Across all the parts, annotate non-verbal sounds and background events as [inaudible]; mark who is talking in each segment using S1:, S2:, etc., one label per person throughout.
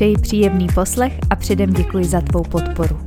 S1: Přeji příjemný poslech a předem děkuji za tvou podporu.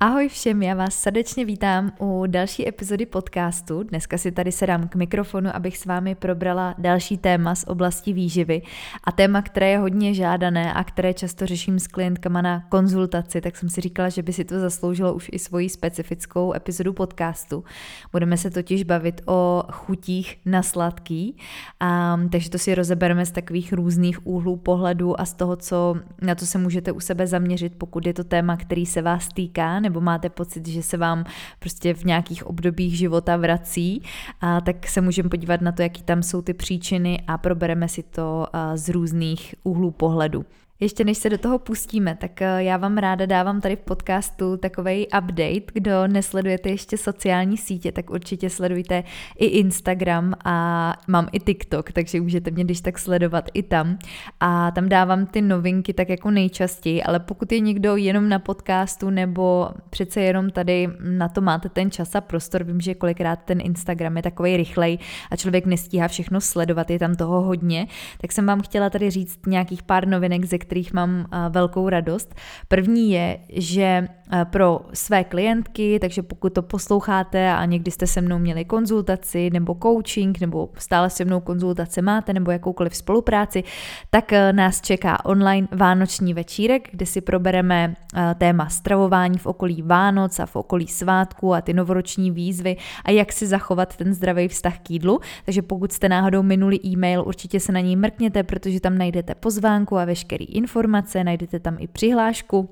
S1: Ahoj všem, já vás srdečně vítám u další epizody podcastu. Dneska si tady sedám k mikrofonu, abych s vámi probrala další téma z oblasti výživy a téma, které je hodně žádané a které často řeším s klientkama na konzultaci, tak jsem si říkala, že by si to zasloužilo už i svoji specifickou epizodu podcastu. Budeme se totiž bavit o chutích na sladký, a, takže to si rozebereme z takových různých úhlů pohledu a z toho, co, na co se můžete u sebe zaměřit, pokud je to téma, který se vás týká, nebo máte pocit, že se vám prostě v nějakých obdobích života vrací, a tak se můžeme podívat na to, jaký tam jsou ty příčiny a probereme si to z různých úhlů pohledu. Ještě než se do toho pustíme, tak eh, já vám ráda dávám tady v podcastu takový update. Kdo nesledujete ještě sociální sítě, tak určitě sledujte i Instagram a mám i TikTok, takže můžete mě když tak sledovat i tam. A tam dávám ty novinky tak jako nejčastěji, ale pokud je někdo jenom na podcastu nebo přece jenom tady na to máte ten čas a prostor, vím, že kolikrát ten Instagram je takový rychlej a člověk nestíhá všechno sledovat, je tam toho hodně, tak jsem vám chtěla tady říct nějakých pár novinek, ze kterých mám velkou radost. První je, že pro své klientky, takže pokud to posloucháte a někdy jste se mnou měli konzultaci nebo coaching, nebo stále se mnou konzultace máte, nebo jakoukoliv spolupráci, tak nás čeká online vánoční večírek, kde si probereme téma stravování v okolí Vánoc a v okolí svátku a ty novoroční výzvy a jak si zachovat ten zdravý vztah k jídlu. Takže pokud jste náhodou minuli e-mail, určitě se na něj mrkněte, protože tam najdete pozvánku a veškerý informace, najdete tam i přihlášku.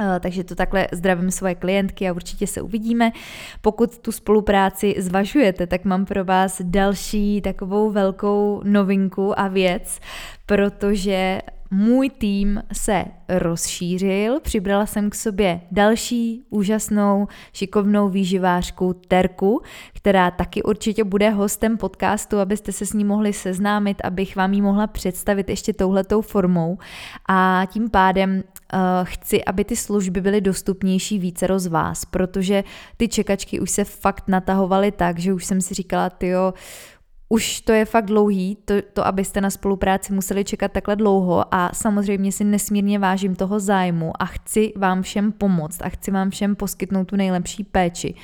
S1: Eh, takže to takhle zdravím svoje klientky a určitě se uvidíme. Pokud tu spolupráci zvažujete, tak mám pro vás další takovou velkou novinku a věc, protože můj tým se rozšířil, přibrala jsem k sobě další úžasnou, šikovnou výživářku Terku, která taky určitě bude hostem podcastu, abyste se s ní mohli seznámit, abych vám ji mohla představit ještě touhletou formou. A tím pádem uh, chci, aby ty služby byly dostupnější více z vás, protože ty čekačky už se fakt natahovaly tak, že už jsem si říkala, tyjo, už to je fakt dlouhý, to, to, abyste na spolupráci museli čekat takhle dlouho a samozřejmě si nesmírně vážím toho zájmu a chci vám všem pomoct a chci vám všem poskytnout tu nejlepší péči.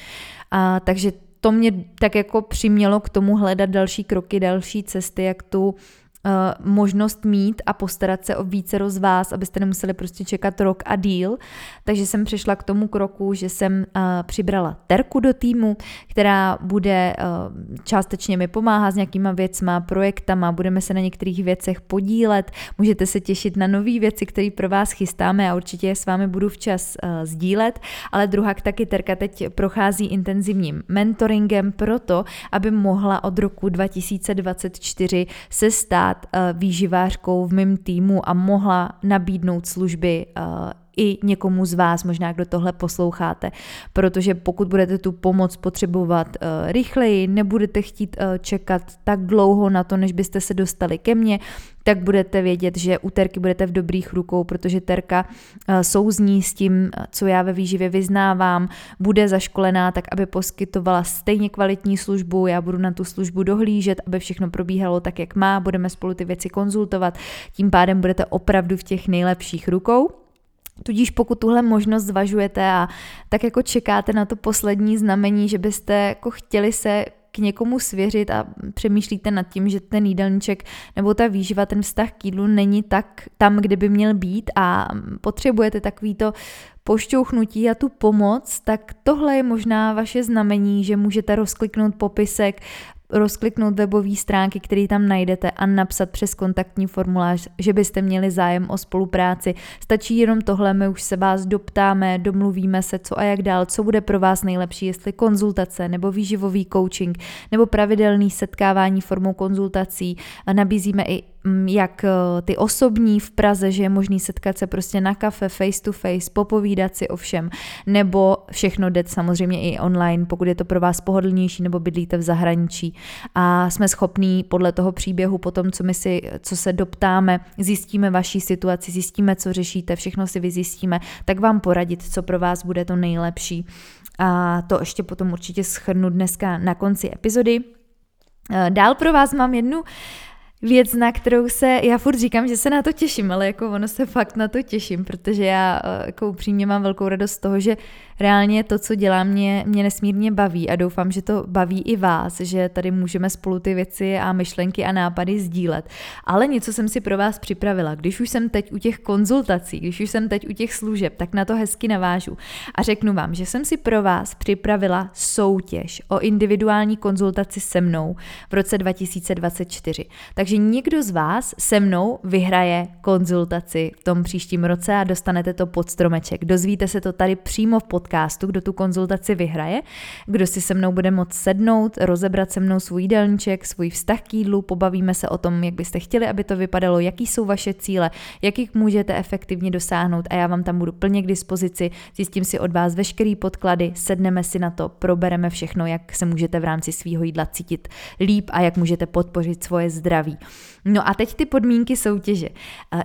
S1: A, takže to mě tak jako přimělo k tomu hledat další kroky, další cesty, jak tu Eh, možnost mít a postarat se o více z vás, abyste nemuseli prostě čekat rok a díl. Takže jsem přišla k tomu kroku, že jsem uh, přibrala Terku do týmu, která bude uh, částečně mi pomáhat s nějakýma věcma, projektama, budeme se na některých věcech podílet, můžete se těšit na nové věci, které pro vás chystáme a určitě je s vámi budu včas uh, sdílet, ale druhá taky Terka teď prochází intenzivním mentoringem proto, aby mohla od roku 2024 se stát stát uh, výživářkou v mém týmu a mohla nabídnout služby uh, i někomu z vás, možná kdo tohle posloucháte, protože pokud budete tu pomoc potřebovat uh, rychleji, nebudete chtít uh, čekat tak dlouho na to, než byste se dostali ke mně, tak budete vědět, že u Terky budete v dobrých rukou, protože Terka uh, souzní s tím, co já ve výživě vyznávám, bude zaškolená tak, aby poskytovala stejně kvalitní službu, já budu na tu službu dohlížet, aby všechno probíhalo tak, jak má, budeme spolu ty věci konzultovat, tím pádem budete opravdu v těch nejlepších rukou. Tudíž pokud tuhle možnost zvažujete a tak jako čekáte na to poslední znamení, že byste jako chtěli se k někomu svěřit a přemýšlíte nad tím, že ten jídelníček nebo ta výživa, ten vztah k jídlu není tak tam, kde by měl být a potřebujete takový to pošťouchnutí a tu pomoc, tak tohle je možná vaše znamení, že můžete rozkliknout popisek, rozkliknout webové stránky, které tam najdete a napsat přes kontaktní formulář, že byste měli zájem o spolupráci. Stačí jenom tohle, my už se vás doptáme, domluvíme se, co a jak dál, co bude pro vás nejlepší, jestli konzultace nebo výživový coaching nebo pravidelný setkávání formou konzultací. Nabízíme i jak eh, ty osobní v Praze, že je možný setkat se prostě na kafe, face to face, popovídat si o všem, nebo všechno jde samozřejmě i online, pokud je to pro vás pohodlnější nebo bydlíte v zahraničí. A jsme schopní podle toho příběhu, potom, co my si, co se doptáme, zjistíme vaší situaci, zjistíme, co řešíte, všechno si vyzjistíme, tak vám poradit, co pro vás bude to nejlepší. A to ještě potom určitě schrnu dneska na konci epizody. Eh, dál pro vás mám jednu věc, na kterou se, já furt říkám, že se na to těším, ale jako ono se fakt na to těším, protože já eh, jako upřímně mám velkou radost z toho, že reálně to, co dělám, mě, mě nesmírně baví a doufám, že to baví i vás, že tady můžeme spolu ty věci a myšlenky a nápady sdílet. Ale něco jsem si pro vás připravila. Když už jsem teď u těch konzultací, když už jsem teď u těch služeb, tak na to hezky navážu. A řeknu vám, že jsem si pro vás připravila soutěž o individuální konzultaci se mnou v roce 2024. Takže někdo z vás se mnou vyhraje konzultaci v tom příštím roce a dostanete to pod stromeček. Dozvíte se to tady přímo v podcastu podcastu, kdo tu konzultaci vyhraje, kdo si se mnou bude moct sednout, rozebrat se mnou svůj jídelníček, svůj vztah k jídlu, pobavíme se o tom, jak byste chtěli, aby to vypadalo, jaký jsou vaše cíle, jakých můžete efektivně dosáhnout a já vám tam budu plně k dispozici, zjistím si od vás veškerý podklady, sedneme si na to, probereme všechno, jak se můžete v rámci svého jídla cítit líp a jak můžete podpořit svoje zdraví. No a teď ty podmínky soutěže.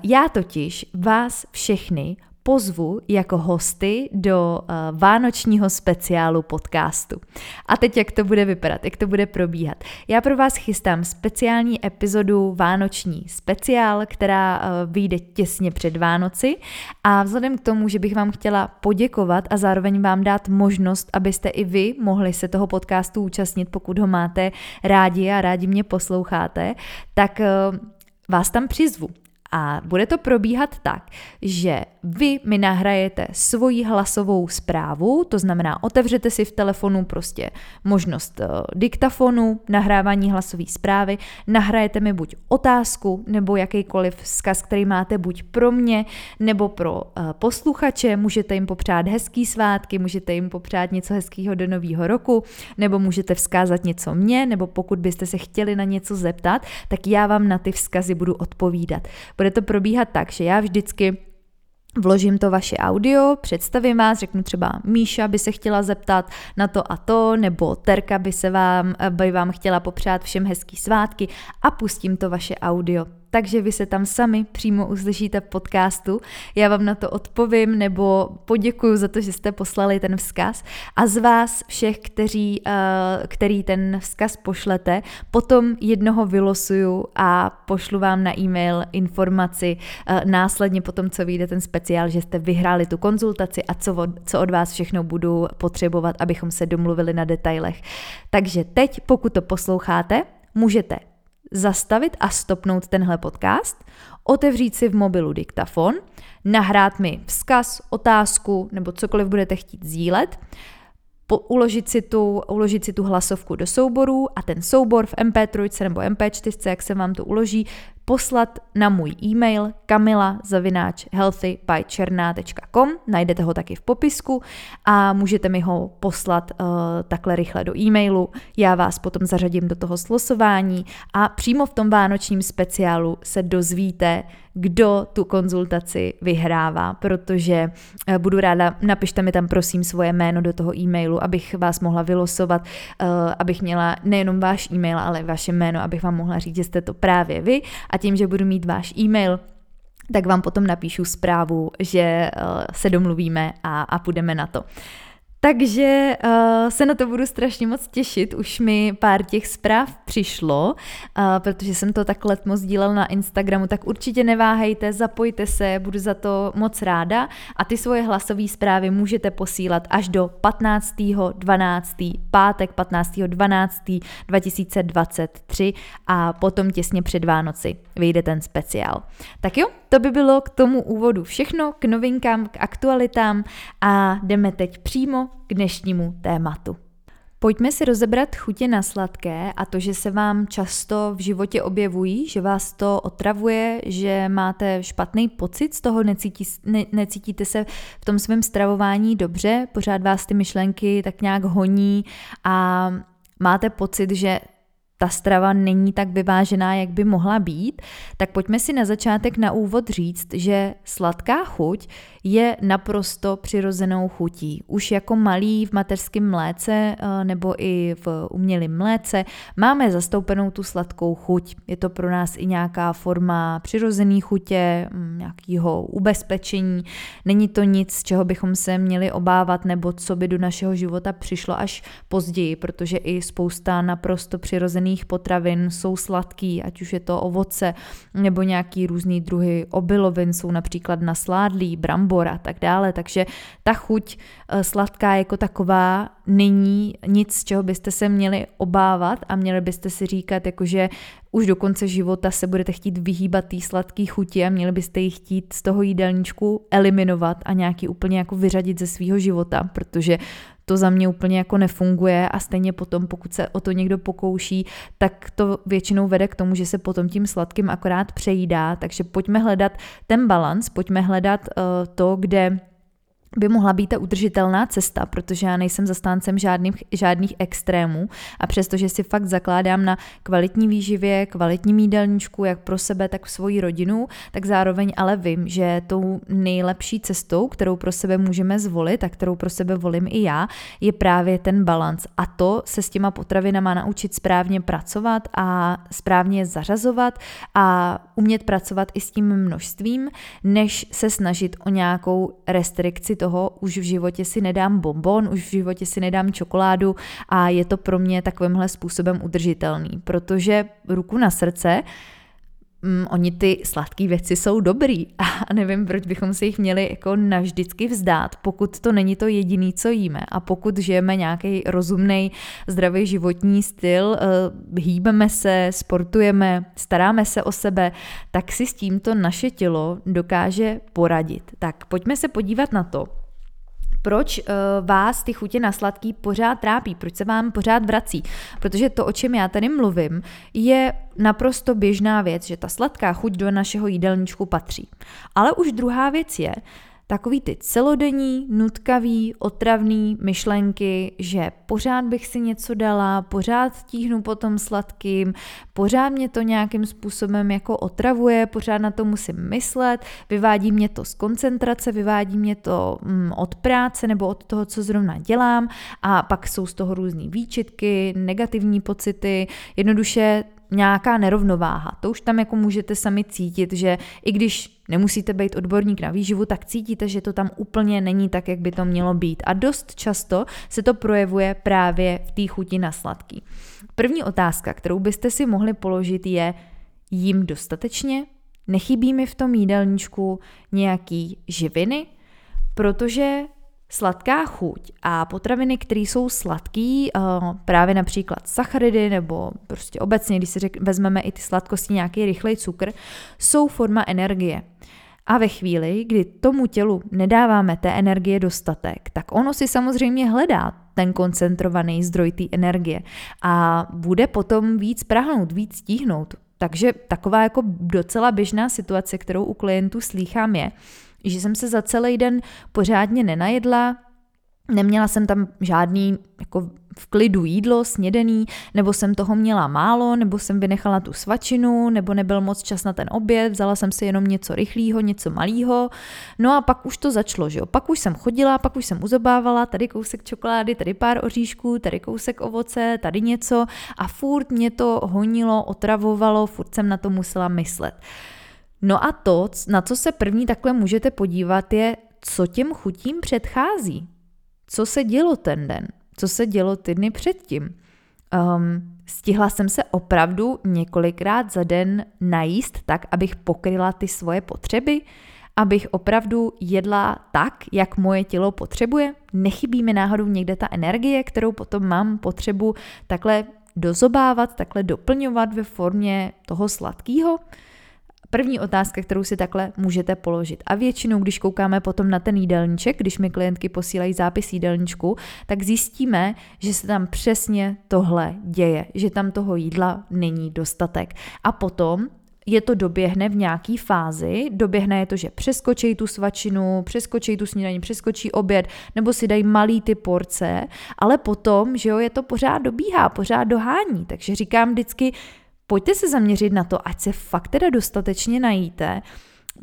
S1: Já totiž vás všechny pozvu jako hosty do uh, vánočního speciálu podcastu. A teď jak to bude vypadat, jak to bude probíhat. Já pro vás chystám speciální epizodu Vánoční speciál, která uh, vyjde těsně před Vánoci a vzhledem k tomu, že bych vám chtěla poděkovat a zároveň vám dát možnost, abyste i vy mohli se toho podcastu účastnit, pokud ho máte rádi a rádi mě posloucháte, tak uh, vás tam přizvu. A bude to probíhat tak, že vy mi nahrajete svoji hlasovou zprávu, to znamená, otevřete si v telefonu prostě možnost uh, diktafonu, nahrávání hlasové zprávy, nahrajete mi buď otázku nebo jakýkoliv vzkaz, který máte buď pro mě nebo pro uh, posluchače, můžete jim popřát hezký svátky, můžete jim popřát něco hezkého do nového roku, nebo můžete vzkázat něco mě, nebo pokud byste se chtěli na něco zeptat, tak já vám na ty vzkazy budu odpovídat. Bude to probíhat tak, že já vždycky Vložím to vaše audio, představím vás, řeknu třeba Míša by se chtěla zeptat na to a to, nebo Terka by se vám, by vám chtěla popřát všem hezký svátky a pustím to vaše audio takže vy se tam sami přímo uslyšíte v podcastu. Já vám na to odpovím nebo poděkuju za to, že jste poslali ten vzkaz a z vás všech, kteří, uh, který ten vzkaz pošlete, potom jednoho vylosuju a pošlu vám na e-mail informaci uh, následně potom, co vyjde ten speciál, že jste vyhráli tu konzultaci a co od, co od vás všechno budu potřebovat, abychom se domluvili na detailech. Takže teď, pokud to posloucháte, můžete zastavit a stopnout tenhle podcast, otevřít si v mobilu diktafon, nahrát mi vzkaz, otázku nebo cokoliv budete chtít sdílet, po, uložit, si tu, uložit si tu hlasovku do souboru a ten soubor v MP3 nebo MP4, jak se vám to uloží, poslat na můj e-mail kamila healthybyčerná.com, najdete ho taky v popisku a můžete mi ho poslat uh, takhle rychle do e-mailu. Já vás potom zařadím do toho slosování a přímo v tom vánočním speciálu se dozvíte, kdo tu konzultaci vyhrává, protože uh, budu ráda, napište mi tam prosím svoje jméno do toho e-mailu, abych vás mohla vylosovat, uh, abych měla nejenom váš e-mail, ale vaše jméno, abych vám mohla říct, že jste to právě vy a a tím, že budu mít váš e-mail, tak vám potom napíšu zprávu, že uh, se domluvíme a, a půjdeme na to. Takže uh, se na to budu strašně moc těšit, už mi pár těch zpráv přišlo, uh, protože jsem to takhle moc dílel na Instagramu, tak určitě neváhejte, zapojte se, budu za to moc ráda a ty svoje hlasové zprávy můžete posílat až do 15.12. pátek 15.12. 2023 a potom těsně před Vánoci vyjde ten speciál. Tak jo, to by bylo k tomu úvodu všechno, k novinkám, k aktualitám a jdeme teď přímo k dnešnímu tématu. Pojďme si rozebrat chutě na sladké a to, že se vám často v životě objevují, že vás to otravuje, že máte špatný pocit z toho, necítí, ne, necítíte se v tom svém stravování dobře, pořád vás ty myšlenky tak nějak honí a máte pocit, že ta strava není tak vyvážená, jak by mohla být, tak pojďme si na začátek na úvod říct, že sladká chuť je naprosto přirozenou chutí. Už jako malý v mateřském mléce eh, nebo i v umělém mléce máme zastoupenou tu sladkou chuť. Je to pro nás i nějaká forma přirozené chutě, mm, nějakého ubezpečení. Není to nic, čeho bychom se měli obávat nebo co by do našeho života přišlo až později, protože i spousta naprosto přirozených potravin jsou sladký, ať už je to ovoce nebo nějaký různý druhy obilovin, jsou například nasládlý, brambor, a tak dále. Takže ta chuť sladká jako taková není nic, z čeho byste se měli obávat a měli byste si říkat, jakože už do konce života se budete chtít vyhýbat té sladké chuti a měli byste ji chtít z toho jídelníčku eliminovat a nějaký úplně jako vyřadit ze svého života, protože to za mě úplně jako nefunguje a stejně potom, pokud se o to někdo pokouší, tak to většinou vede k tomu, že se potom tím sladkým akorát přejídá, takže pojďme hledat ten balans, pojďme hledat uh, to, kde by mohla být ta udržitelná cesta, protože já nejsem zastáncem žádných, žádných extrémů a přestože si fakt zakládám na kvalitní výživě, kvalitní jídelníčku, jak pro sebe, tak svoji rodinu, tak zároveň ale vím, že tou nejlepší cestou, kterou pro sebe můžeme zvolit a kterou pro sebe volím i já, je právě ten balans. A to se s těma potravinama naučit správně pracovat a správně zařazovat a umět pracovat i s tím množstvím, než se snažit o nějakou restrikci toho, už v životě si nedám bonbon, už v životě si nedám čokoládu a je to pro mě takovýmhle způsobem udržitelný, protože ruku na srdce, mm, oni ty sladké věci jsou dobrý [laughs] a nevím, proč bychom se jich měli jako navždycky vzdát, pokud to není to jediný, co jíme a pokud žijeme nějaký rozumný, zdravý životní styl, uh, hýbeme se, sportujeme, staráme se o sebe, tak si s tímto naše tělo dokáže poradit. Tak pojďme se podívat na to, proč uh, vás ty chutě na sladký pořád trápí, proč se vám pořád vrací. Protože to, o čem já tady mluvím, je naprosto běžná věc, že ta sladká chuť do našeho jídelníčku patří. Ale už druhá věc je, takový ty celodenní, nutkavý, otravný myšlenky, že pořád bych si něco dala, pořád tíhnu potom sladkým, pořád mě to nějakým způsobem jako otravuje, pořád na to musím myslet, vyvádí mě to z koncentrace, vyvádí mě to mm, od práce nebo od toho, co zrovna dělám a pak jsou z toho různé výčitky, negativní pocity, jednoduše nějaká nerovnováha. To už tam jako můžete sami cítit, že i když nemusíte být odborník na výživu, tak cítíte, že to tam úplně není tak, jak by to mělo být. A dost často se to projevuje právě v té chuti na sladký. První otázka, kterou byste si mohli položit, je, jím dostatečně? Nechybí mi v tom jídelníčku nějaký živiny? Protože Sladká chuť a potraviny, které jsou sladký, eh, právě například sacharidy nebo prostě obecně, když si řek, vezmeme i ty sladkosti, nějaký rychlej cukr, jsou forma energie. A ve chvíli, kdy tomu tělu nedáváme té energie dostatek, tak ono si samozřejmě hledá ten koncentrovaný zdroj té energie a bude potom víc prahnout, víc stíhnout. Takže taková jako docela běžná situace, kterou u klientů slýchám je, že jsem se za celý den pořádně nenajedla, neměla jsem tam žádný jako v klidu jídlo, snědený, nebo jsem toho měla málo, nebo jsem vynechala tu svačinu, nebo nebyl moc čas na ten oběd, vzala jsem si jenom něco rychlého, něco malého. No a pak už to začalo, že jo. Pak už jsem chodila, pak už jsem uzobávala, tady kousek čokolády, tady pár oříšků, tady kousek ovoce, tady něco a furt mě to honilo, otravovalo, furt jsem na to musela myslet. No a to, na co se první takhle můžete podívat, je, co těm chutím předchází. Co se dělo ten den? Co se dělo ty dny předtím? Um, stihla jsem se opravdu několikrát za den najíst tak, abych pokryla ty svoje potřeby? Abych opravdu jedla tak, jak moje tělo potřebuje? Nechybí mi náhodou někde ta energie, kterou potom mám potřebu takhle dozobávat, takhle doplňovat ve formě toho sladkého? První otázka, kterou si takhle můžete položit. A většinou, když koukáme potom na ten jídelníček, když mi klientky posílají zápis jídelníčku, tak zjistíme, že se tam přesně tohle děje, že tam toho jídla není dostatek. A potom je to doběhne v nějaký fázi, doběhne je to, že přeskočí tu svačinu, přeskočí tu snídaní, přeskočí oběd, nebo si dají malý ty porce, ale potom, že jo, je to pořád dobíhá, pořád dohání, takže říkám vždycky, pojďte se zaměřit na to, ať se fakt teda dostatečně najíte,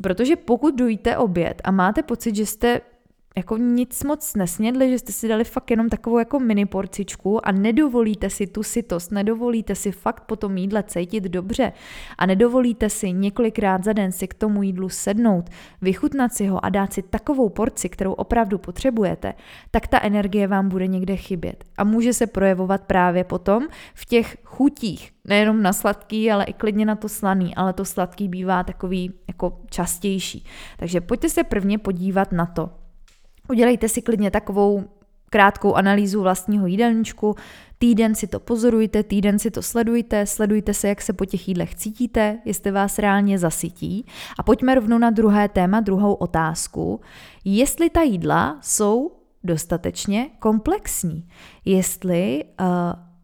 S1: protože pokud dojíte oběd a máte pocit, že jste jako nic moc nesnědli, že jste si dali fakt jenom takovou jako mini porcičku a nedovolíte si tu sytost, nedovolíte si fakt po tom jídle cítit dobře a nedovolíte si několikrát za den si k tomu jídlu sednout, vychutnat si ho a dát si takovou porci, kterou opravdu potřebujete, tak ta energie vám bude někde chybět. A může se projevovat právě potom v těch chutích, nejenom na sladký, ale i klidně na to slaný, ale to sladký bývá takový jako častější. Takže pojďte se prvně podívat na to, Udělejte si klidně takovou krátkou analýzu vlastního jídelníčku, týden si to pozorujte, týden si to sledujte, sledujte se, jak se po těch jídlech cítíte, jestli vás reálně zasytí. A pojďme rovnou na druhé téma, druhou otázku. Jestli ta jídla jsou dostatečně komplexní, jestli uh,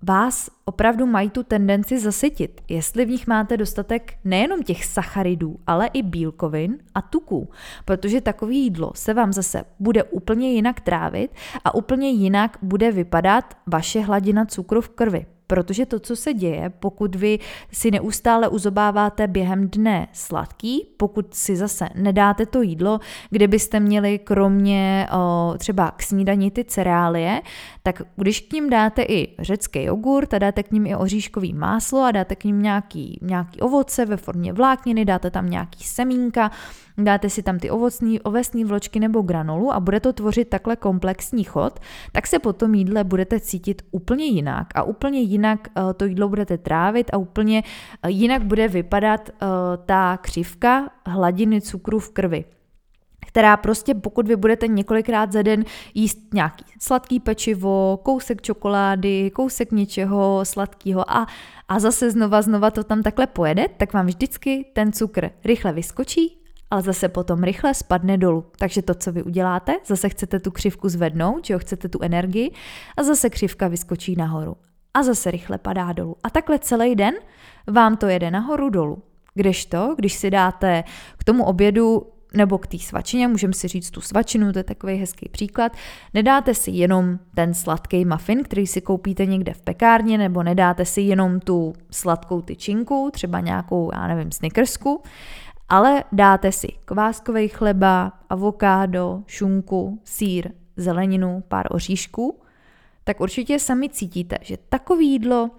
S1: vás opravdu mají tu tendenci zasytit, jestli v nich máte dostatek nejenom těch sacharidů, ale i bílkovin a tuků, protože takové jídlo se vám zase bude úplně jinak trávit a úplně jinak bude vypadat vaše hladina cukru v krvi. Protože to, co se děje, pokud vy si neustále uzobáváte během dne sladký, pokud si zase nedáte to jídlo, kde byste měli kromě o, třeba k snídaní ty cereálie, tak když k ním dáte i řecký jogurt a dáte k ním i oříškový máslo a dáte k ním nějaký, nějaký ovoce ve formě vlákniny, dáte tam nějaký semínka, dáte si tam ty ovocní, ovesní vločky nebo granolu a bude to tvořit takhle komplexní chod, tak se po tom jídle budete cítit úplně jinak a úplně jinak uh, to jídlo budete trávit a úplně uh, jinak bude vypadat uh, ta křivka hladiny cukru v krvi která prostě pokud vy budete několikrát za den jíst nějaký sladký pečivo, kousek čokolády, kousek něčeho sladkého a, a zase znova znova to tam takhle pojede, tak vám vždycky ten cukr rychle vyskočí ale zase potom rychle spadne dolů. Takže to, co vy uděláte, zase chcete tu křivku zvednout, že jo, chcete tu energii a zase křivka vyskočí nahoru. A zase rychle padá dolů. A takhle celý den vám to jede nahoru dolů. Kdežto, když si dáte k tomu obědu nebo k té svačině, můžeme si říct tu svačinu, to je takový hezký příklad, nedáte si jenom ten sladký muffin, který si koupíte někde v pekárně, nebo nedáte si jenom tu sladkou tyčinku, třeba nějakou, já nevím, snickersku, ale dáte si kváskový chleba, avokádo, šunku, sír, zeleninu, pár oříšků, tak určitě sami cítíte, že takové jídlo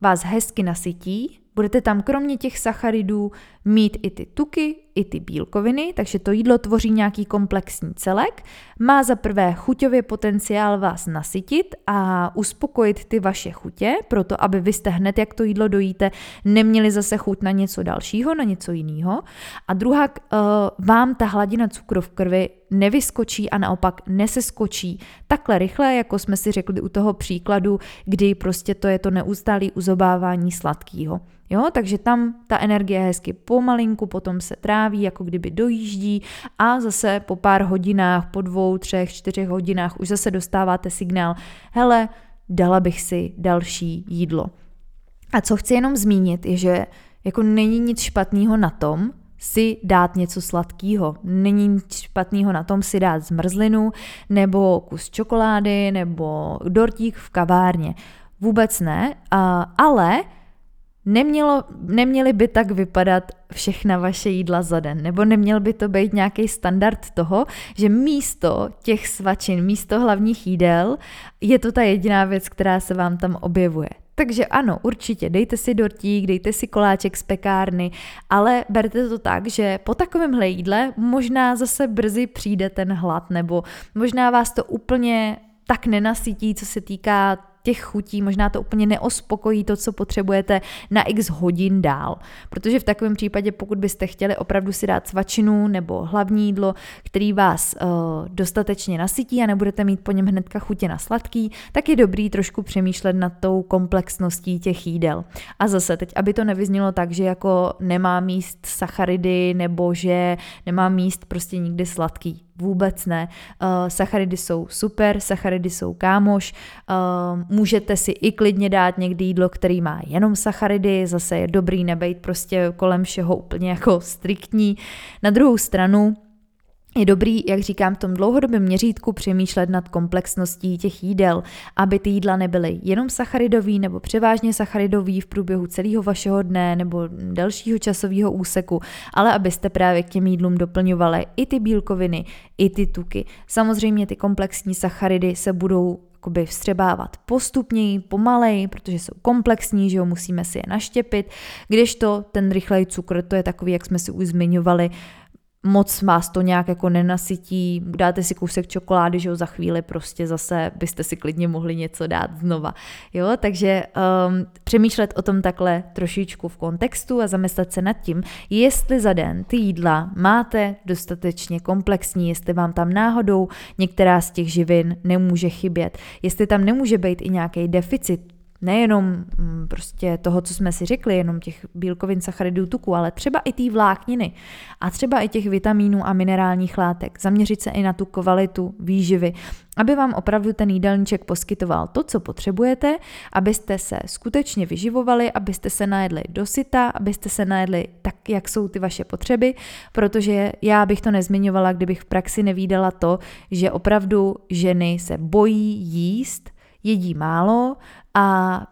S1: vás hezky nasytí, budete tam kromě těch sacharidů mít i ty tuky, i ty bílkoviny, takže to jídlo tvoří nějaký komplexní celek. Má za prvé chuťově potenciál vás nasytit a uspokojit ty vaše chutě, proto aby vy jste hned, jak to jídlo dojíte, neměli zase chuť na něco dalšího, na něco jiného. A druhá, uh, vám ta hladina cukru v krvi nevyskočí a naopak neseskočí takhle rychle, jako jsme si řekli u toho příkladu, kdy prostě to je to neustálé uzobávání sladkého. Jo, takže tam ta energie hezky pomalinku potom se tráví, jako kdyby dojíždí a zase po pár hodinách, po dvou, třech, čtyřech hodinách už zase dostáváte signál, hele, dala bych si další jídlo. A co chci jenom zmínit, je, že jako není nic špatného na tom, si dát něco sladkého. Není nic špatného na tom si dát zmrzlinu, nebo kus čokolády, nebo dortík v kavárně. Vůbec ne, ale Nemělo, neměly by tak vypadat všechna vaše jídla za den, nebo neměl by to být nějaký standard toho, že místo těch svačin, místo hlavních jídel, je to ta jediná věc, která se vám tam objevuje. Takže ano, určitě, dejte si dortík, dejte si koláček z pekárny, ale berte to tak, že po takovémhle jídle možná zase brzy přijde ten hlad, nebo možná vás to úplně tak nenasytí, co se týká těch chutí, možná to úplně neospokojí to, co potřebujete na x hodin dál. Protože v takovém případě, pokud byste chtěli opravdu si dát svačinu nebo hlavní jídlo, který vás uh, dostatečně nasytí a nebudete mít po něm hnedka chutě na sladký, tak je dobrý trošku přemýšlet nad tou komplexností těch jídel. A zase teď, aby to nevyznělo tak, že jako nemá míst sacharidy nebo že nemá míst prostě nikdy sladký Vůbec ne. Uh, sacharidy jsou super, sacharidy jsou kámoš. Uh, můžete si i klidně dát někdy jídlo, který má jenom sacharidy, zase je dobrý nebejt prostě kolem všeho úplně jako striktní. Na druhou stranu, je dobrý, jak říkám, v tom dlouhodobém měřítku přemýšlet nad komplexností těch jídel, aby ty jídla nebyly jenom sacharidový nebo převážně sacharidový v průběhu celého vašeho dne nebo delšího časového úseku, ale abyste právě k těm jídlům doplňovali i ty bílkoviny, i ty tuky. Samozřejmě ty komplexní sacharidy se budou jakoby vstřebávat postupněji, pomalej, protože jsou komplexní, že jo, musíme si je naštěpit, kdežto ten rychlej cukr, to je takový, jak jsme si už zmiňovali, moc vás to nějak jako nenasytí, dáte si kousek čokolády, že jo, za chvíli prostě zase byste si klidně mohli něco dát znova, jo, takže um, přemýšlet o tom takhle trošičku v kontextu a zamyslet se nad tím, jestli za den ty jídla máte dostatečně komplexní, jestli vám tam náhodou některá z těch živin nemůže chybět, jestli tam nemůže být i nějaký deficit, nejenom mm, prostě toho, co jsme si řekli, jenom těch bílkovin, sacharidů, tuku, ale třeba i té vlákniny a třeba i těch vitamínů a minerálních látek. Zaměřit se i na tu kvalitu výživy, aby vám opravdu ten jídelníček poskytoval to, co potřebujete, abyste se skutečně vyživovali, abyste se najedli dosyta, abyste se najedli tak, jak jsou ty vaše potřeby, protože já bych to nezmiňovala, kdybych v praxi nevídala to, že opravdu ženy se bojí jíst, jedí málo a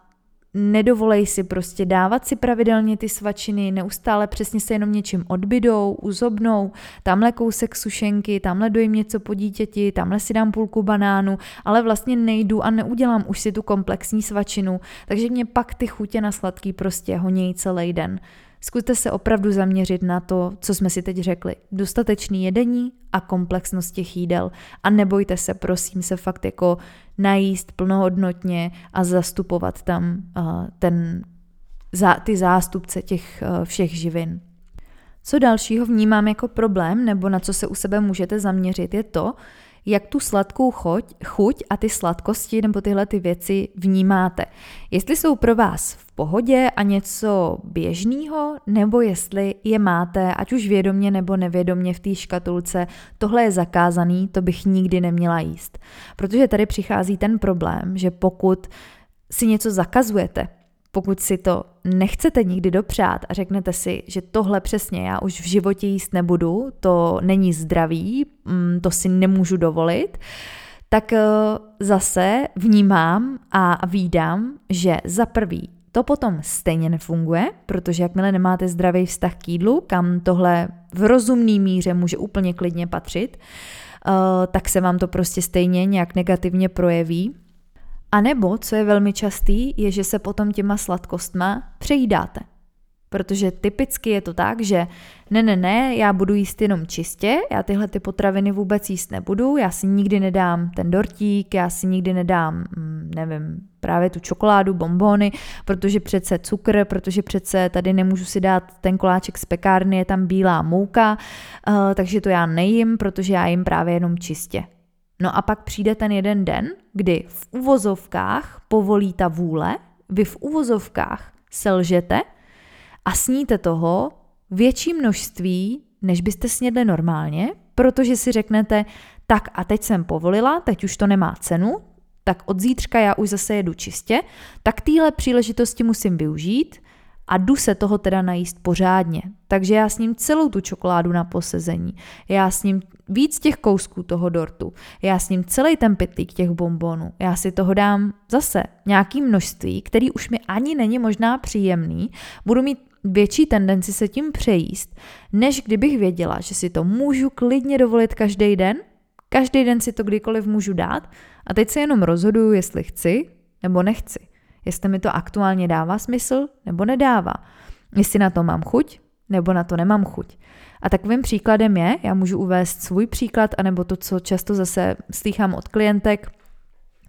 S1: nedovolej si prostě dávat si pravidelně ty svačiny, neustále přesně se jenom něčím odbydou, uzobnou, tamhle kousek sušenky, tamhle dojím něco po dítěti, tamhle si dám půlku banánu, ale vlastně nejdu a neudělám už si tu komplexní svačinu, takže mě pak ty chutě na sladký prostě honějí celý den. Zkuste se opravdu zaměřit na to, co jsme si teď řekli. Dostatečný jedení a komplexnost těch jídel. A nebojte se, prosím, se fakt jako najíst plnohodnotně a zastupovat tam uh, ten, za, ty zástupce těch uh, všech živin. Co dalšího vnímám jako problém, nebo na co se u sebe můžete zaměřit, je to, jak tu sladkou chuť, chuť a ty sladkosti nebo tyhle ty věci vnímáte. Jestli jsou pro vás v pohodě a něco běžného, nebo jestli je máte, ať už vědomně nebo nevědomně v té škatulce, tohle je zakázaný, to bych nikdy neměla jíst. Protože tady přichází ten problém, že pokud si něco zakazujete, pokud si to nechcete nikdy dopřát a řeknete si, že tohle přesně já už v životě jíst nebudu, to není zdravý, mm, to si nemůžu dovolit, tak eh, zase vnímám a výdám, že za prvý to potom stejně nefunguje, protože jakmile nemáte zdravý vztah k jídlu, kam tohle v rozumný míře může úplně klidně patřit, eh, tak se vám to prostě stejně nějak negativně projeví a nebo, co je velmi častý, je, že se potom těma sladkostma přejídáte. Protože typicky je to tak, že ne, ne, ne, já budu jíst jenom čistě, já tyhle ty potraviny vůbec jíst nebudu, já si nikdy nedám ten dortík, já si nikdy nedám, mm, nevím, právě tu čokoládu, bombony, protože přece cukr, protože přece tady nemůžu si dát ten koláček z pekárny, je tam bílá mouka, uh, takže to já nejím, protože já jim právě jenom čistě. No a pak přijde ten jeden den, kdy v uvozovkách povolí ta vůle, vy v uvozovkách selžete a sníte toho větší množství, než byste snědli normálně, protože si řeknete, tak a teď jsem povolila, teď už to nemá cenu, tak od zítřka já už zase jedu čistě, tak téhle příležitosti musím využít a jdu se toho teda najíst pořádně. Takže já s ním celou tu čokoládu na posezení, já s ním víc těch kousků toho dortu, já s ním celý ten pytlík těch bombonů, já si toho dám zase nějaký množství, který už mi ani není možná příjemný, budu mít větší tendenci se tím přejíst, než kdybych věděla, že si to můžu klidně dovolit každý den, každý den si to kdykoliv můžu dát. A teď se jenom rozhoduju, jestli chci nebo nechci jestli mi to aktuálně dává smysl nebo nedává. Jestli na to mám chuť nebo na to nemám chuť. A takovým příkladem je, já můžu uvést svůj příklad, anebo to, co často zase slýchám od klientek,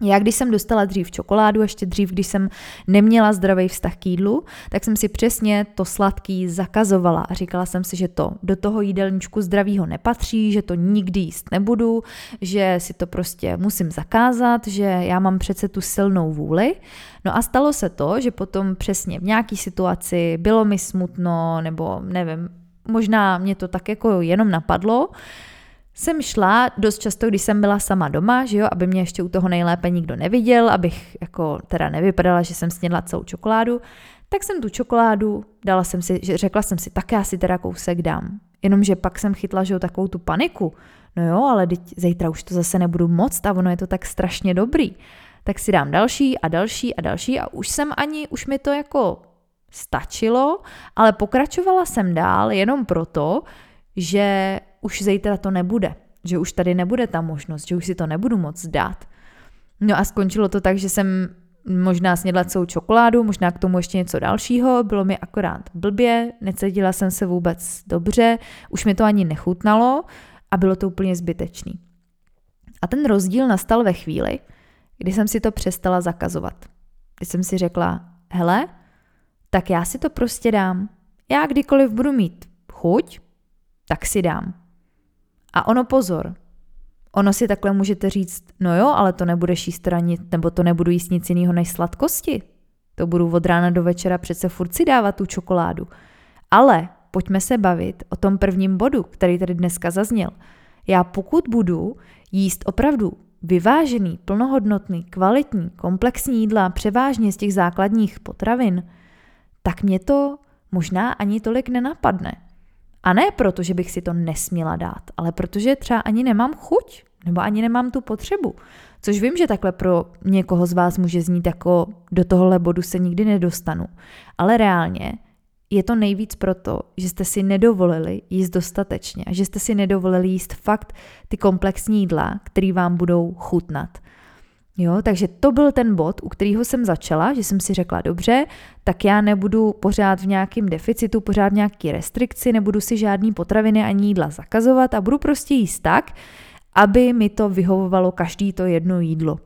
S1: já když jsem dostala dřív čokoládu, ještě dřív, když jsem neměla zdravý vztah k jídlu, tak jsem si přesně to sladký zakazovala a říkala jsem si, že to do toho jídelníčku zdravýho nepatří, že to nikdy jíst nebudu, že si to prostě musím zakázat, že já mám přece tu silnou vůli. No a stalo se to, že potom přesně v nějaký situaci bylo mi smutno, nebo nevím, možná mě to tak jako jenom napadlo, jsem šla dost často, když jsem byla sama doma, že jo, aby mě ještě u toho nejlépe nikdo neviděl, abych jako teda nevypadala, že jsem snědla celou čokoládu, tak jsem tu čokoládu, dala jsem si, že řekla jsem si, tak já si teda kousek dám. Jenomže pak jsem chytla, že jo, takovou tu paniku. No jo, ale teď zítra už to zase nebudu moc a ono je to tak strašně dobrý. Tak si dám další a další a další a už jsem ani, už mi to jako stačilo, ale pokračovala jsem dál jenom proto, že už zítra to nebude, že už tady nebude ta možnost, že už si to nebudu moc dát. No a skončilo to tak, že jsem možná snědla celou čokoládu, možná k tomu ještě něco dalšího, bylo mi akorát blbě, necítila jsem se vůbec dobře, už mi to ani nechutnalo a bylo to úplně zbytečný. A ten rozdíl nastal ve chvíli, kdy jsem si to přestala zakazovat. Kdy jsem si řekla, hele, tak já si to prostě dám. Já kdykoliv budu mít chuť, tak si dám. A ono pozor, ono si takhle můžete říct, no jo, ale to nebudeš jíst nebo to nebudu jíst nic jiného než sladkosti. To budu od rána do večera přece furt si dávat tu čokoládu. Ale pojďme se bavit o tom prvním bodu, který tady dneska zazněl. Já pokud budu jíst opravdu vyvážený, plnohodnotný, kvalitní, komplexní jídla, převážně z těch základních potravin, tak mě to možná ani tolik nenapadne. A ne proto, že bych si to nesměla dát, ale protože třeba ani nemám chuť, nebo ani nemám tu potřebu. Což vím, že takhle pro někoho z vás může znít jako do tohohle bodu se nikdy nedostanu. Ale reálně je to nejvíc proto, že jste si nedovolili jíst dostatečně a že jste si nedovolili jíst fakt ty komplexní jídla, které vám budou chutnat. Jo, takže to byl ten bod, u kterého jsem začala, že jsem si řekla, dobře, tak já nebudu pořád v nějakém deficitu, pořád v nějaký restrikci, nebudu si žádný potraviny ani jídla zakazovat a budu prostě jíst tak, aby mi to vyhovovalo každý to jedno jídlo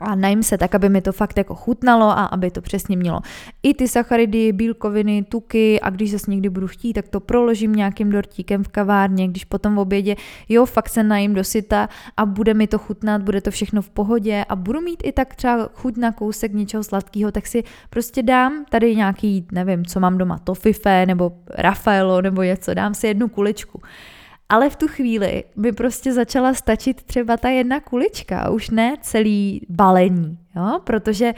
S1: a najím se tak, aby mi to fakt jako chutnalo a aby to přesně mělo i ty sacharidy, bílkoviny, tuky a když zase někdy budu chtít, tak to proložím nějakým dortíkem v kavárně, když potom v obědě, jo, fakt se najím do syta a bude mi to chutnat, bude to všechno v pohodě a budu mít i tak třeba chuť na kousek něčeho sladkého, tak si prostě dám tady nějaký, nevím, co mám doma, tofife nebo Rafaelo nebo něco, dám si jednu kuličku. Ale v tu chvíli by prostě začala stačit třeba ta jedna kulička, už ne celý balení, jo? protože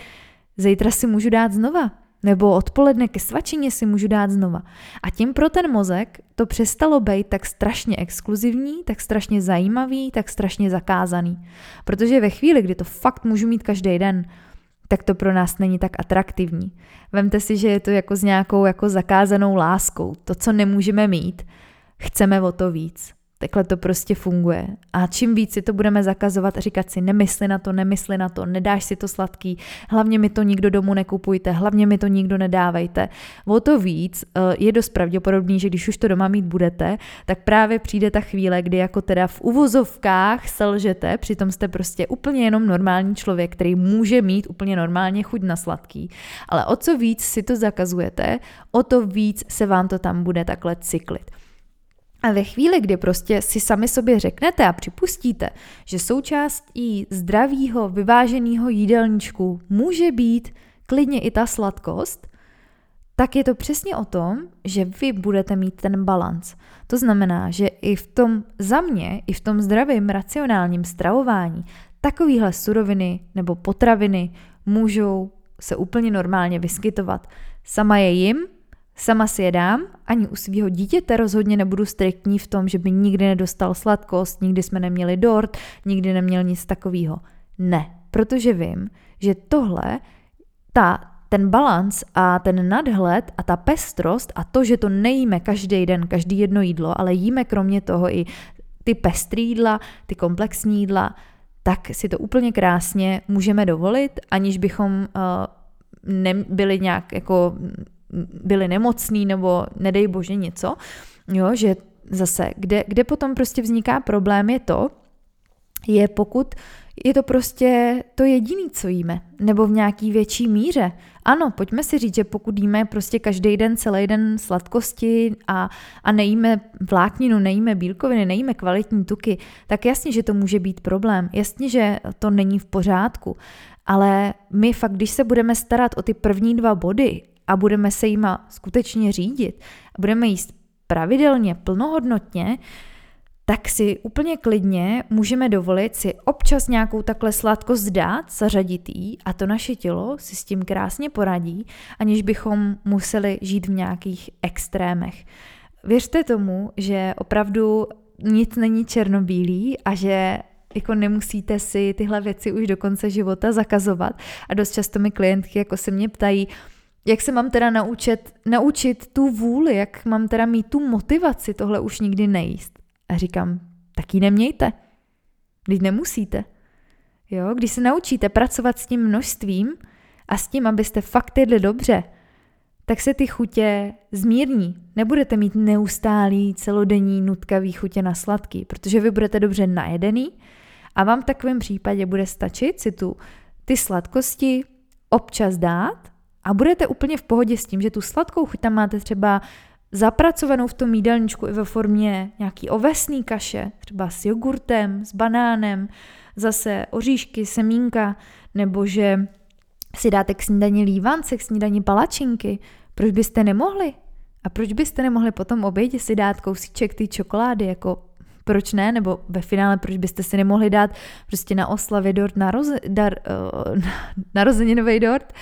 S1: zítra si můžu dát znova, nebo odpoledne ke svačině si můžu dát znova. A tím pro ten mozek to přestalo být tak strašně exkluzivní, tak strašně zajímavý, tak strašně zakázaný. Protože ve chvíli, kdy to fakt můžu mít každý den, tak to pro nás není tak atraktivní. Vemte si, že je to jako s nějakou jako zakázanou láskou. To, co nemůžeme mít, chceme o to víc. Takhle to prostě funguje. A čím víc si to budeme zakazovat a říkat si, nemysli na to, nemysli na to, nedáš si to sladký, hlavně mi to nikdo domů nekupujte, hlavně mi to nikdo nedávejte. O to víc eh, je dost pravděpodobný, že když už to doma mít budete, tak právě přijde ta chvíle, kdy jako teda v uvozovkách selžete, přitom jste prostě úplně jenom normální člověk, který může mít úplně normálně chuť na sladký. Ale o co víc si to zakazujete, o to víc se vám to tam bude takhle cyklit. A ve chvíli, kdy prostě si sami sobě řeknete a připustíte, že součástí zdravého, vyváženého jídelníčku může být klidně i ta sladkost, tak je to přesně o tom, že vy budete mít ten balans. To znamená, že i v tom za mě, i v tom zdravém, racionálním stravování takovéhle suroviny nebo potraviny můžou se úplně normálně vyskytovat. Sama je jim, Sama si je dám, ani u svého dítěte rozhodně nebudu striktní v tom, že by nikdy nedostal sladkost, nikdy jsme neměli dort, nikdy neměl nic takového. Ne, protože vím, že tohle, ta, ten balans a ten nadhled a ta pestrost a to, že to nejíme každý den, každý jedno jídlo, ale jíme kromě toho i ty pestrý jídla, ty komplexní jídla, tak si to úplně krásně můžeme dovolit, aniž bychom uh, nebyli nějak jako byli nemocní nebo nedej bože něco, jo, že zase, kde, kde potom prostě vzniká problém je to, je pokud je to prostě to jediný, co jíme, nebo v nějaký větší míře. Ano, pojďme si říct, že pokud jíme prostě každý den, celý den sladkosti a, a nejíme vlákninu, nejíme bílkoviny, nejíme kvalitní tuky, tak jasně, že to může být problém. Jasně, že to není v pořádku. Ale my fakt, když se budeme starat o ty první dva body a budeme se jima skutečně řídit a budeme jíst pravidelně, plnohodnotně, tak si úplně klidně můžeme dovolit si občas nějakou takhle sladkost dát, zařadit jí a to naše tělo si s tím krásně poradí, aniž bychom museli žít v nějakých extrémech. Věřte tomu, že opravdu nic není černobílý a že jako nemusíte si tyhle věci už do konce života zakazovat. A dost často mi klientky jako se mě ptají, jak se mám teda naučit, naučit tu vůli, jak mám teda mít tu motivaci tohle už nikdy nejíst. A říkám, tak ji nemějte. Když nemusíte. Jo, když se naučíte pracovat s tím množstvím a s tím, abyste fakt jedli dobře, tak se ty chutě zmírní. Nebudete mít neustálý celodenní nutkavý chutě na sladký, protože vy budete dobře najedený a vám v takovém případě bude stačit si tu ty sladkosti občas dát a budete úplně v pohodě s tím, že tu sladkou chuť tam máte třeba zapracovanou v tom jídelníčku i ve formě nějaký ovesný kaše, třeba s jogurtem, s banánem, zase oříšky, semínka, nebo že si dáte k snídani lívance, k snídani palačinky. Proč byste nemohli? A proč byste nemohli potom obědě si dát kousíček té čokolády, jako proč ne, nebo ve finále, proč byste si nemohli dát prostě na oslavě dort naroze, dar, [laughs] uh, narozeninový dort,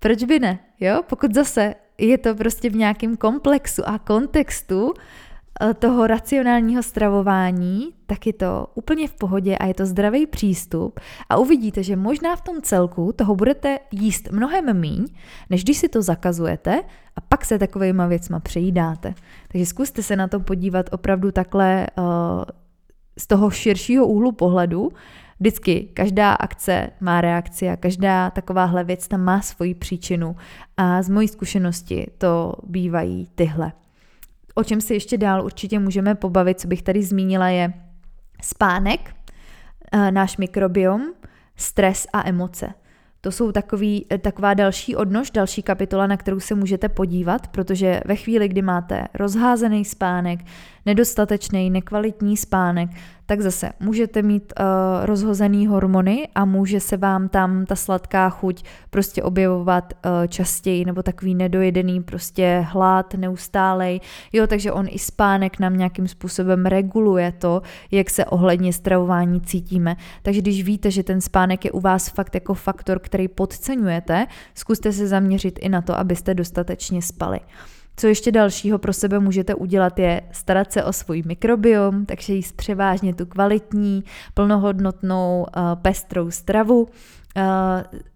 S1: proč by ne, jo? Pokud zase je to prostě v nějakém komplexu a kontextu eh, toho racionálního stravování, tak je to úplně v pohodě a je to zdravý přístup a uvidíte, že možná v tom celku toho budete jíst mnohem míň, než když si to zakazujete a pak se takovýma věcma přejídáte. Takže zkuste se na to podívat opravdu takhle uh, z toho širšího úhlu pohledu Vždycky každá akce má reakci a každá takováhle věc tam má svoji příčinu a z mojí zkušenosti to bývají tyhle. O čem se ještě dál určitě můžeme pobavit, co bych tady zmínila, je spánek, eh, náš mikrobiom, stres a emoce. To jsou takový, eh, taková další odnož, další kapitola, na kterou se můžete podívat, protože ve chvíli, kdy máte rozházený spánek, nedostatečný, nekvalitní spánek, tak zase můžete mít uh, rozhozený hormony a může se vám tam ta sladká chuť prostě objevovat uh, častěji, nebo takový nedojedený prostě hlad neustálej. Jo, takže on i spánek nám nějakým způsobem reguluje to, jak se ohledně stravování cítíme. Takže když víte, že ten spánek je u vás fakt jako faktor, který podceňujete, zkuste se zaměřit i na to, abyste dostatečně spali. Co ještě dalšího pro sebe můžete udělat je starat se o svůj mikrobiom, takže jíst převážně tu kvalitní, plnohodnotnou, uh, pestrou stravu, uh,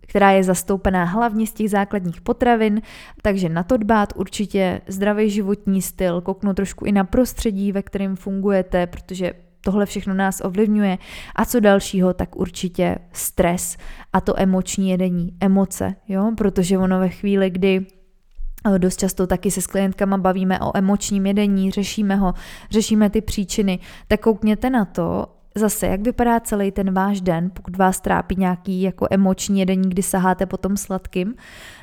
S1: která je zastoupená hlavně z těch základních potravin, takže na to dbát určitě zdravý životní styl, kouknout trošku i na prostředí, ve kterém fungujete, protože tohle všechno nás ovlivňuje. A co dalšího, tak určitě stres a to emoční jedení, emoce, jo, protože ono ve chvíli, kdy Dost často taky se s klientkama bavíme o emočním jedení, řešíme ho, řešíme ty příčiny. Tak koukněte na to, zase, jak vypadá celý ten váš den, pokud vás trápí nějaký jako emoční jedení, kdy saháte potom sladkým,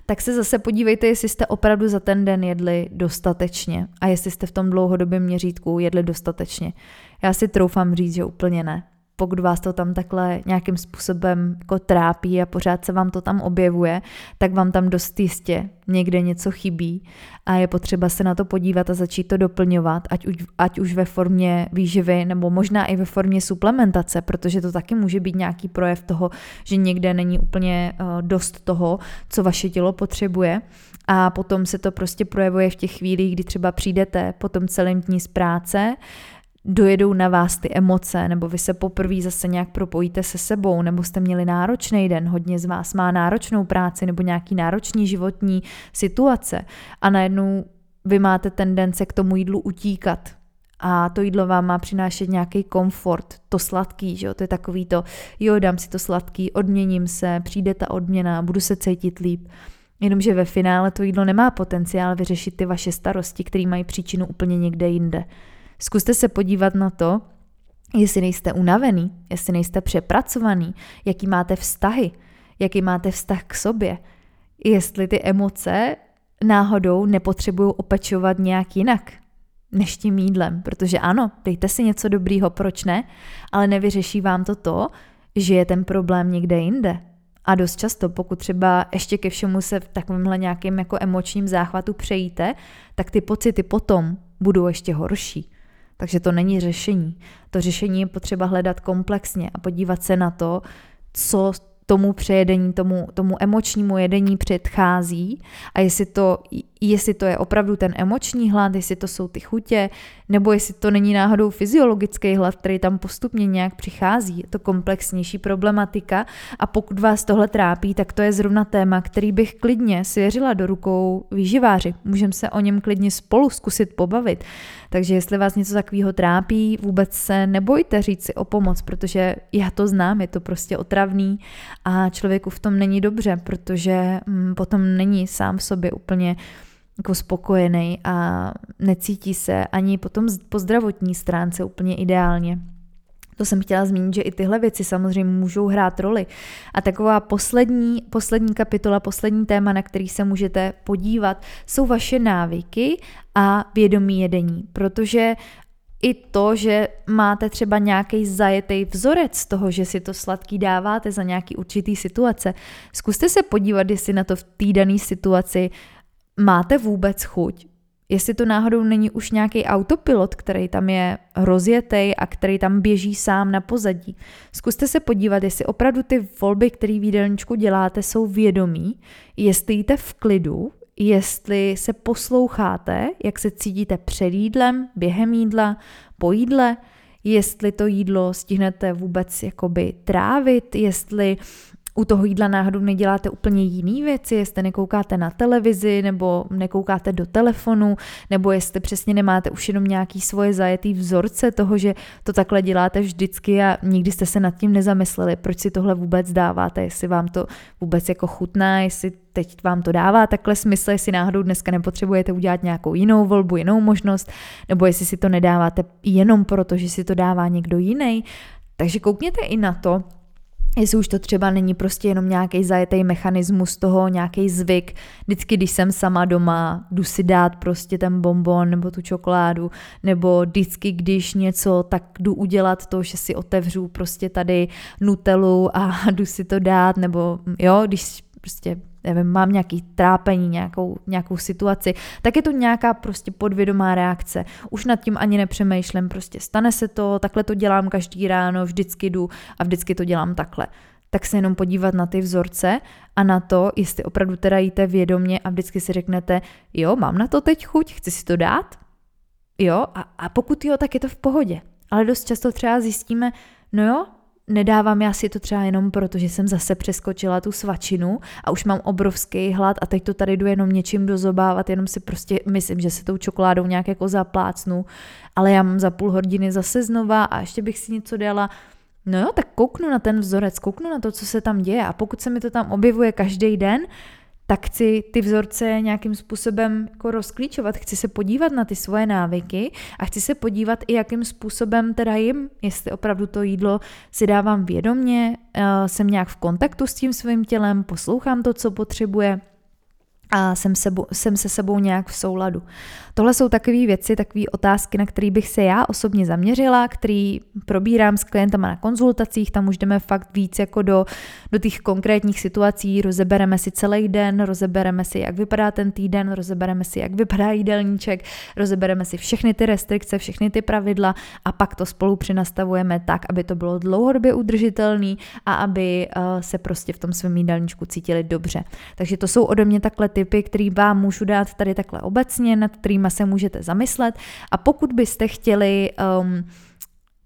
S1: tak se zase podívejte, jestli jste opravdu za ten den jedli dostatečně a jestli jste v tom dlouhodobém měřítku jedli dostatečně. Já si troufám říct, že úplně ne pokud vás to tam takhle nějakým způsobem jako trápí a pořád se vám to tam objevuje, tak vám tam dost jistě někde něco chybí a je potřeba se na to podívat a začít to doplňovat, ať už, ať už ve formě výživy nebo možná i ve formě suplementace, protože to taky může být nějaký projev toho, že někde není úplně uh, dost toho, co vaše tělo potřebuje. A potom se to prostě projevuje v těch chvílích, kdy třeba přijdete po tom celém dní z práce, dojedou na vás ty emoce, nebo vy se poprvé zase nějak propojíte se sebou, nebo jste měli náročný den, hodně z vás má náročnou práci nebo nějaký náročný životní situace a najednou vy máte tendence k tomu jídlu utíkat, a to jídlo vám má přinášet nějaký komfort, to sladký, že jo, to je takový to, jo, dám si to sladký, odměním se, přijde ta odměna, budu se cítit líp. Jenomže ve finále to jídlo nemá potenciál vyřešit ty vaše starosti, které mají příčinu úplně někde jinde. Zkuste se podívat na to, jestli nejste unavený, jestli nejste přepracovaný, jaký máte vztahy, jaký máte vztah k sobě, jestli ty emoce náhodou nepotřebují opečovat nějak jinak než tím jídlem, protože ano, dejte si něco dobrýho, proč ne, ale nevyřeší vám to to, že je ten problém někde jinde. A dost často, pokud třeba ještě ke všemu se v takovémhle nějakém jako emočním záchvatu přejíte, tak ty pocity potom budou ještě horší. Takže to není řešení. To řešení je potřeba hledat komplexně a podívat se na to, co tomu přejedení, tomu, tomu emočnímu jedení předchází a jestli to, jestli to je opravdu ten emoční hlad, jestli to jsou ty chutě, nebo jestli to není náhodou fyziologický hlad, který tam postupně nějak přichází. Je to komplexnější problematika a pokud vás tohle trápí, tak to je zrovna téma, který bych klidně svěřila do rukou výživáři. Můžeme se o něm klidně spolu zkusit pobavit. Takže jestli vás něco takového trápí, vůbec se nebojte říct si o pomoc, protože já to znám, je to prostě otravný a člověku v tom není dobře, protože mm, potom není sám v sobě úplně jako spokojený a necítí se ani potom po zdravotní stránce úplně ideálně. To jsem chtěla zmínit, že i tyhle věci samozřejmě můžou hrát roli. A taková poslední, poslední kapitola, poslední téma, na který se můžete podívat, jsou vaše návyky a vědomí jedení. Protože i to, že máte třeba nějaký zajetý vzorec toho, že si to sladký dáváte za nějaký určitý situace. Zkuste se podívat, jestli na to v té dané situaci máte vůbec chuť. Jestli to náhodou není už nějaký autopilot, který tam je rozjetý a který tam běží sám na pozadí. Zkuste se podívat, jestli opravdu ty volby, které v jídelníčku děláte, jsou vědomí, jestli jíte v klidu, jestli se posloucháte, jak se cítíte před jídlem, během jídla, po jídle, jestli to jídlo stihnete vůbec jakoby trávit, jestli u toho jídla náhodou neděláte úplně jiný věci, jestli nekoukáte na televizi nebo nekoukáte do telefonu, nebo jestli přesně nemáte už jenom nějaký svoje zajetý vzorce toho, že to takhle děláte vždycky a nikdy jste se nad tím nezamysleli, proč si tohle vůbec dáváte, jestli vám to vůbec jako chutná, jestli teď vám to dává takhle smysl, jestli náhodou dneska nepotřebujete udělat nějakou jinou volbu, jinou možnost, nebo jestli si to nedáváte jenom proto, že si to dává někdo jiný. Takže koukněte i na to, jestli už to třeba není prostě jenom nějaký zajetý mechanismus toho, nějaký zvyk. Vždycky, když jsem sama doma, jdu si dát prostě ten bonbon nebo tu čokoládu, nebo vždycky, když něco, tak jdu udělat to, že si otevřu prostě tady nutelu a [laughs] jdu si to dát, nebo jo, když prostě nevím, mám nějaký trápení, nějakou, nějakou situaci, tak je to nějaká prostě podvědomá reakce. Už nad tím ani nepřemýšlím, prostě stane se to, takhle to dělám každý ráno, vždycky jdu a vždycky to dělám takhle. Tak se jenom podívat na ty vzorce a na to, jestli opravdu teda jíte vědomě a vždycky si řeknete, jo, mám na to teď chuť, chci si to dát? Jo, a, a pokud jo, tak je to v pohodě. Ale dost často třeba zjistíme, no jo, nedávám já si to třeba jenom proto, že jsem zase přeskočila tu svačinu a už mám obrovský hlad a teď to tady jdu jenom něčím dozobávat, jenom si prostě myslím, že se tou čokoládou nějak jako zaplácnu, ale já mám za půl hodiny zase znova a ještě bych si něco dala. No jo, tak kouknu na ten vzorec, kouknu na to, co se tam děje a pokud se mi to tam objevuje každý den, tak chci ty vzorce nějakým způsobem jako rozklíčovat, chci se podívat na ty svoje návyky a chci se podívat i jakým způsobem teda jim, jestli opravdu to jídlo si dávám vědomně, eh, jsem nějak v kontaktu s tím svým tělem, poslouchám to, co potřebuje a jsem, sebou, jsem se sebou nějak v souladu. Tohle jsou takové věci, takové otázky, na které bych se já osobně zaměřila, který probírám s klientama na konzultacích, tam už jdeme fakt víc jako do, do těch konkrétních situací, rozebereme si celý den, rozebereme si, jak vypadá ten týden, rozebereme si, jak vypadá jídelníček, rozebereme si všechny ty restrikce, všechny ty pravidla a pak to spolu přinastavujeme tak, aby to bylo dlouhodobě udržitelné a aby uh, se prostě v tom svém jídelníčku cítili dobře. Takže to jsou ode mě takhle typy, které vám můžu dát tady takhle obecně, nad kterým kterými se můžete zamyslet. A pokud byste chtěli um,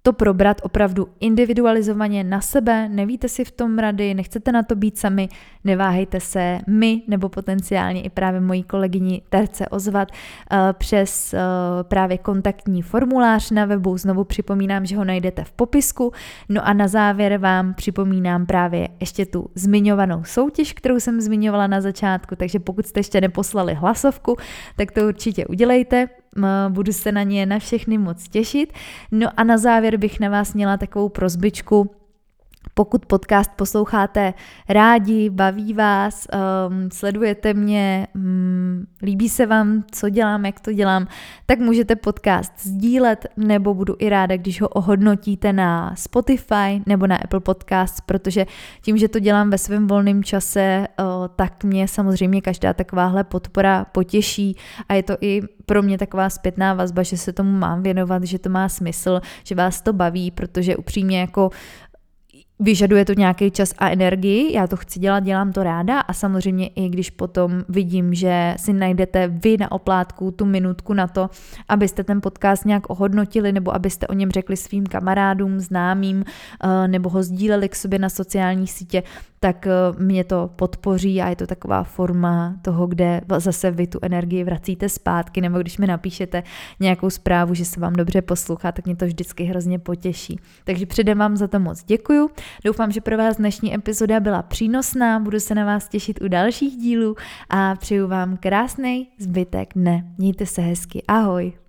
S1: to probrat opravdu individualizovaně na sebe, nevíte si v tom rady, nechcete na to být sami, neváhejte se my nebo potenciálně i právě mojí kolegyni Terce ozvat uh, přes uh, právě kontaktní formulář na webu. Znovu připomínám, že ho najdete v popisku. No a na závěr vám připomínám právě ještě tu zmiňovanou soutěž, kterou jsem zmiňovala na začátku, takže pokud jste ještě neposlali hlasovku, tak to určitě udělejte budu se na ně na všechny moc těšit. No a na závěr bych na vás měla takovou prozbičku, pokud podcast posloucháte rádi, baví vás, um, sledujete mě, um, líbí se vám, co dělám, jak to dělám, tak můžete podcast sdílet, nebo budu i ráda, když ho ohodnotíte na Spotify nebo na Apple Podcasts, protože tím, že to dělám ve svém volném čase, uh, tak mě samozřejmě každá takováhle podpora potěší a je to i pro mě taková zpětná vazba, že se tomu mám věnovat, že to má smysl, že vás to baví, protože upřímně jako Vyžaduje to nějaký čas a energii, já to chci dělat, dělám to ráda a samozřejmě i když potom vidím, že si najdete vy na oplátku tu minutku na to, abyste ten podcast nějak ohodnotili nebo abyste o něm řekli svým kamarádům, známým eh, nebo ho sdíleli k sobě na sociální sítě, tak eh, mě to podpoří a je to taková forma toho, kde zase vy tu energii vracíte zpátky, nebo když mi napíšete nějakou zprávu, že se vám dobře poslouchá, tak mě to vždycky hrozně potěší. Takže předem vám za to moc děkuju. Doufám, že pro vás dnešní epizoda byla přínosná, budu se na vás těšit u dalších dílů a přeju vám krásný zbytek dne. Mějte se hezky, ahoj!